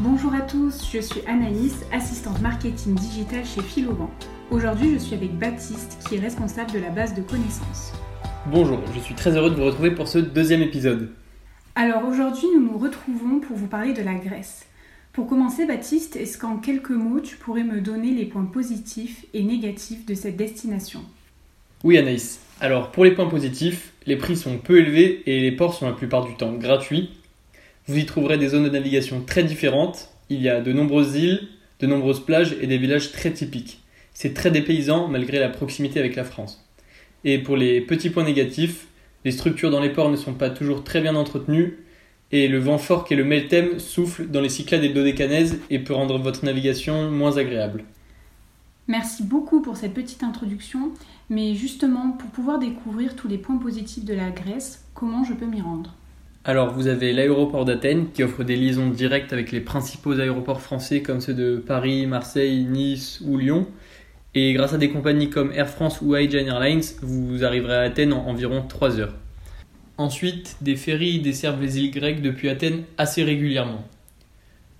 Bonjour à tous, je suis Anaïs, assistante marketing digital chez Philoban. Aujourd'hui, je suis avec Baptiste, qui est responsable de la base de connaissances. Bonjour, je suis très heureux de vous retrouver pour ce deuxième épisode. Alors aujourd'hui, nous nous retrouvons pour vous parler de la Grèce. Pour commencer, Baptiste, est-ce qu'en quelques mots, tu pourrais me donner les points positifs et négatifs de cette destination? Oui, Anaïs. Alors, pour les points positifs, les prix sont peu élevés et les ports sont la plupart du temps gratuits. Vous y trouverez des zones de navigation très différentes. Il y a de nombreuses îles, de nombreuses plages et des villages très typiques. C'est très dépaysant malgré la proximité avec la France. Et pour les petits points négatifs, les structures dans les ports ne sont pas toujours très bien entretenues et le vent fort qu'est le Meltem souffle dans les Cyclades et Dodécanèse et peut rendre votre navigation moins agréable. Merci beaucoup pour cette petite introduction, mais justement, pour pouvoir découvrir tous les points positifs de la Grèce, comment je peux m'y rendre? Alors, vous avez l'aéroport d'Athènes qui offre des liaisons directes avec les principaux aéroports français comme ceux de Paris, Marseille, Nice ou Lyon. Et grâce à des compagnies comme Air France ou Aegean Airlines, vous arriverez à Athènes en environ 3 heures. Ensuite, des ferries desservent les îles grecques depuis Athènes assez régulièrement.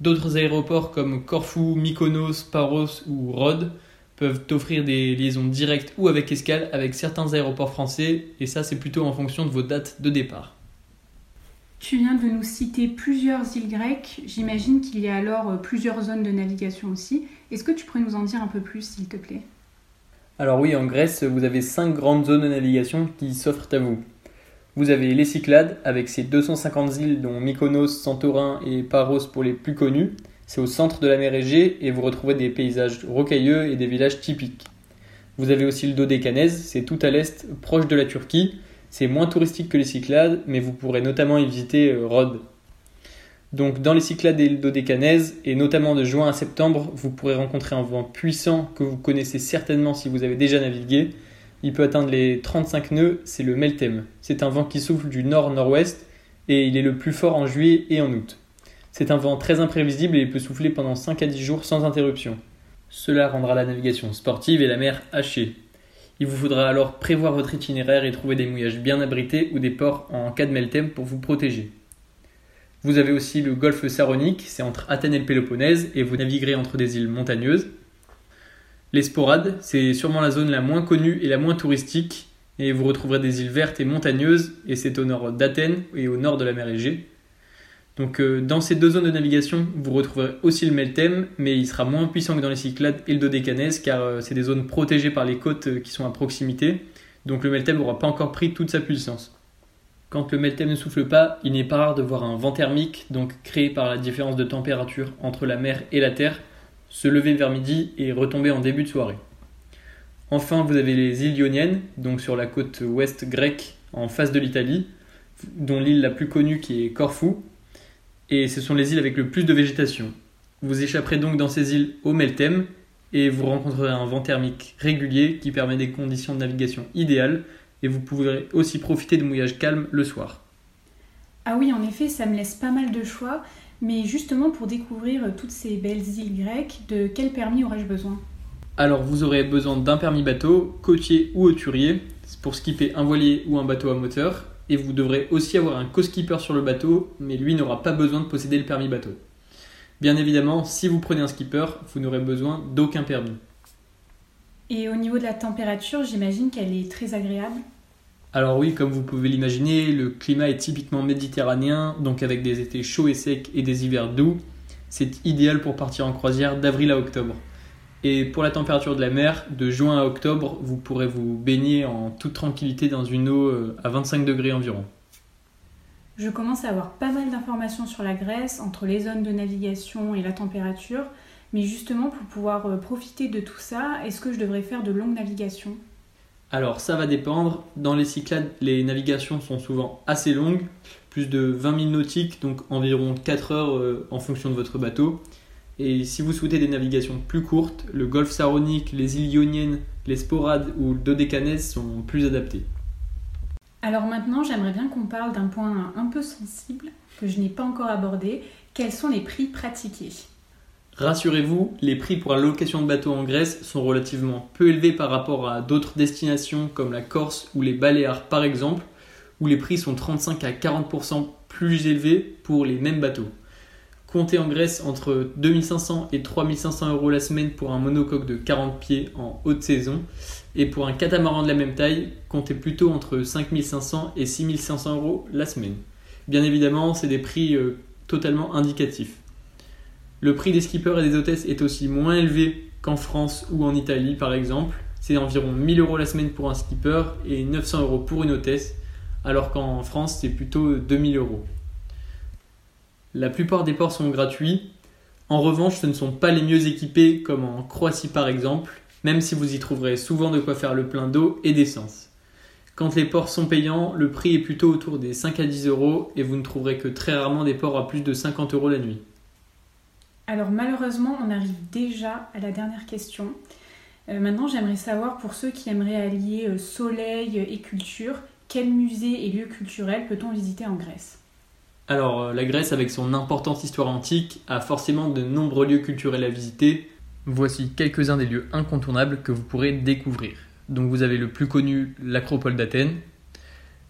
D'autres aéroports comme Corfou, Mykonos, Paros ou Rhodes peuvent offrir des liaisons directes ou avec escale avec certains aéroports français, et ça c'est plutôt en fonction de vos dates de départ. Tu viens de nous citer plusieurs îles grecques, j'imagine qu'il y a alors euh, plusieurs zones de navigation aussi. Est-ce que tu pourrais nous en dire un peu plus s'il te plaît? Alors oui, en Grèce, vous avez cinq grandes zones de navigation qui s'offrent à vous. Vous avez les Cyclades avec ses 250 îles dont Mykonos, Santorin et Paros pour les plus connus, c'est au centre de la mer Égée et vous retrouvez des paysages rocailleux et des villages typiques. Vous avez aussi le Dodécanèse, c'est tout à l'est, proche de la Turquie. C'est moins touristique que les Cyclades, mais vous pourrez notamment y visiter euh, Rhodes. Donc dans les Cyclades et Dodécanèse, et notamment de juin à septembre, vous pourrez rencontrer un vent puissant que vous connaissez certainement si vous avez déjà navigué. Il peut atteindre les 35 nœuds, c'est le Meltem. C'est un vent qui souffle du nord-nord-ouest et il est le plus fort en juillet et en août. C'est un vent très imprévisible et il peut souffler pendant 5 à 10 jours sans interruption. Cela rendra la navigation sportive et la mer hachée. Il vous faudra alors prévoir votre itinéraire et trouver des mouillages bien abrités ou des ports en cas de meltem pour vous protéger. Vous avez aussi le golfe Saronique, c'est entre Athènes et le Péloponnèse et vous naviguerez entre des îles montagneuses. Les Sporades, c'est sûrement la zone la moins connue et la moins touristique et vous retrouverez des îles vertes et montagneuses et c'est au nord d'Athènes et au nord de la mer Égée. Donc euh, dans ces deux zones de navigation, vous retrouverez aussi le Meltem, mais il sera moins puissant que dans les Cyclades et le Dodécanèse, car euh, c'est des zones protégées par les côtes euh, qui sont à proximité. Donc le Meltem n'aura pas encore pris toute sa puissance. Quand le Meltem ne souffle pas, il n'est pas rare de voir un vent thermique, donc créé par la différence de température entre la mer et la terre, se lever vers midi et retomber en début de soirée. Enfin, vous avez les îles Ioniennes, donc sur la côte ouest grecque, en face de l'Italie, dont l'île la plus connue qui est Corfou, et ce sont les îles avec le plus de végétation. Vous échapperez donc dans ces îles au Meltem et vous rencontrerez un vent thermique régulier qui permet des conditions de navigation idéales et vous pourrez aussi profiter de mouillages calmes le soir. Ah oui, en effet, ça me laisse pas mal de choix, mais justement pour découvrir toutes ces belles îles grecques, de quel permis aurais-je besoin? Alors vous aurez besoin d'un permis bateau, côtier ou hauturier, pour skipper un voilier ou un bateau à moteur, et vous devrez aussi avoir un co-skipper sur le bateau, mais lui n'aura pas besoin de posséder le permis bateau. Bien évidemment, si vous prenez un skipper, vous n'aurez besoin d'aucun permis. Et au niveau de la température, j'imagine qu'elle est très agréable. Alors oui, comme vous pouvez l'imaginer, le climat est typiquement méditerranéen, donc avec des étés chauds et secs et des hivers doux. C'est idéal pour partir en croisière d'avril à octobre. Et pour la température de la mer, de juin à octobre, vous pourrez vous baigner en toute tranquillité dans une eau euh, à 25 degrés environ. Je commence à avoir pas mal d'informations sur la Grèce, entre les zones de navigation et la température. Mais justement, pour pouvoir euh, profiter de tout ça, est-ce que je devrais faire de longues navigations? Alors, ça va dépendre. Dans les Cyclades, les navigations sont souvent assez longues, plus de 20 000 nautiques, donc environ 4 heures euh, en fonction de votre bateau. Et si vous souhaitez des navigations plus courtes, le golfe Saronique, les îles Ioniennes, les Sporades ou le Dodécanèse sont plus adaptés. Alors maintenant, j'aimerais bien qu'on parle d'un point un peu sensible que je n'ai pas encore abordé. Quels sont les prix pratiqués? Rassurez-vous, les prix pour la location de bateaux en Grèce sont relativement peu élevés par rapport à d'autres destinations comme la Corse ou les Baléares par exemple, où les prix sont 35 à 40% plus élevés pour les mêmes bateaux. Comptez en Grèce entre 2500 et 3500 euros la semaine pour un monocoque de 40 pieds en haute saison. Et pour un catamaran de la même taille, comptez plutôt entre 5500 et 6500 euros la semaine. Bien évidemment, c'est des prix euh, totalement indicatifs. Le prix des skippers et des hôtesses est aussi moins élevé qu'en France ou en Italie par exemple. C'est environ 1000 euros la semaine pour un skipper et 900 euros pour une hôtesse, alors qu'en France c'est plutôt 2000 euros. La plupart des ports sont gratuits. En revanche, ce ne sont pas les mieux équipés comme en Croatie par exemple, même si vous y trouverez souvent de quoi faire le plein d'eau et d'essence. Quand les ports sont payants, le prix est plutôt autour des 5 à 10 euros et vous ne trouverez que très rarement des ports à plus de 50 euros la nuit. Alors malheureusement, on arrive déjà à la dernière question. Euh, maintenant, j'aimerais savoir pour ceux qui aimeraient allier euh, soleil et culture, quel musée et lieu culturel peut-on visiter en Grèce? Alors, euh, la Grèce, avec son importante histoire antique, a forcément de nombreux lieux culturels à visiter. Voici quelques-uns des lieux incontournables que vous pourrez découvrir. Donc, vous avez le plus connu, l'Acropole d'Athènes.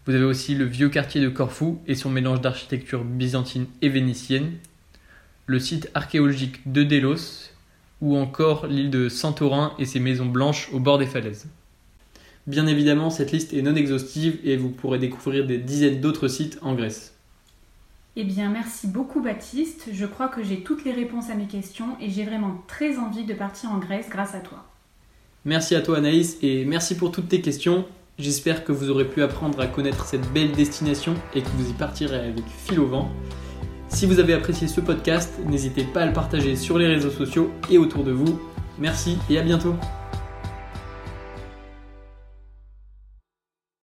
Vous avez aussi le vieux quartier de Corfou et son mélange d'architecture byzantine et vénitienne. Le site archéologique de Délos, ou encore l'île de Santorin et ses maisons blanches au bord des falaises. Bien évidemment, cette liste est non exhaustive et vous pourrez découvrir des dizaines d'autres sites en Grèce. Eh bien, merci beaucoup Baptiste. Je crois que j'ai toutes les réponses à mes questions et j'ai vraiment très envie de partir en Grèce grâce à toi. Merci à toi Anaïs et merci pour toutes tes questions. J'espère que vous aurez pu apprendre à connaître cette belle destination et que vous y partirez avec fil au vent. Si vous avez apprécié ce podcast, n'hésitez pas à le partager sur les réseaux sociaux et autour de vous. Merci et à bientôt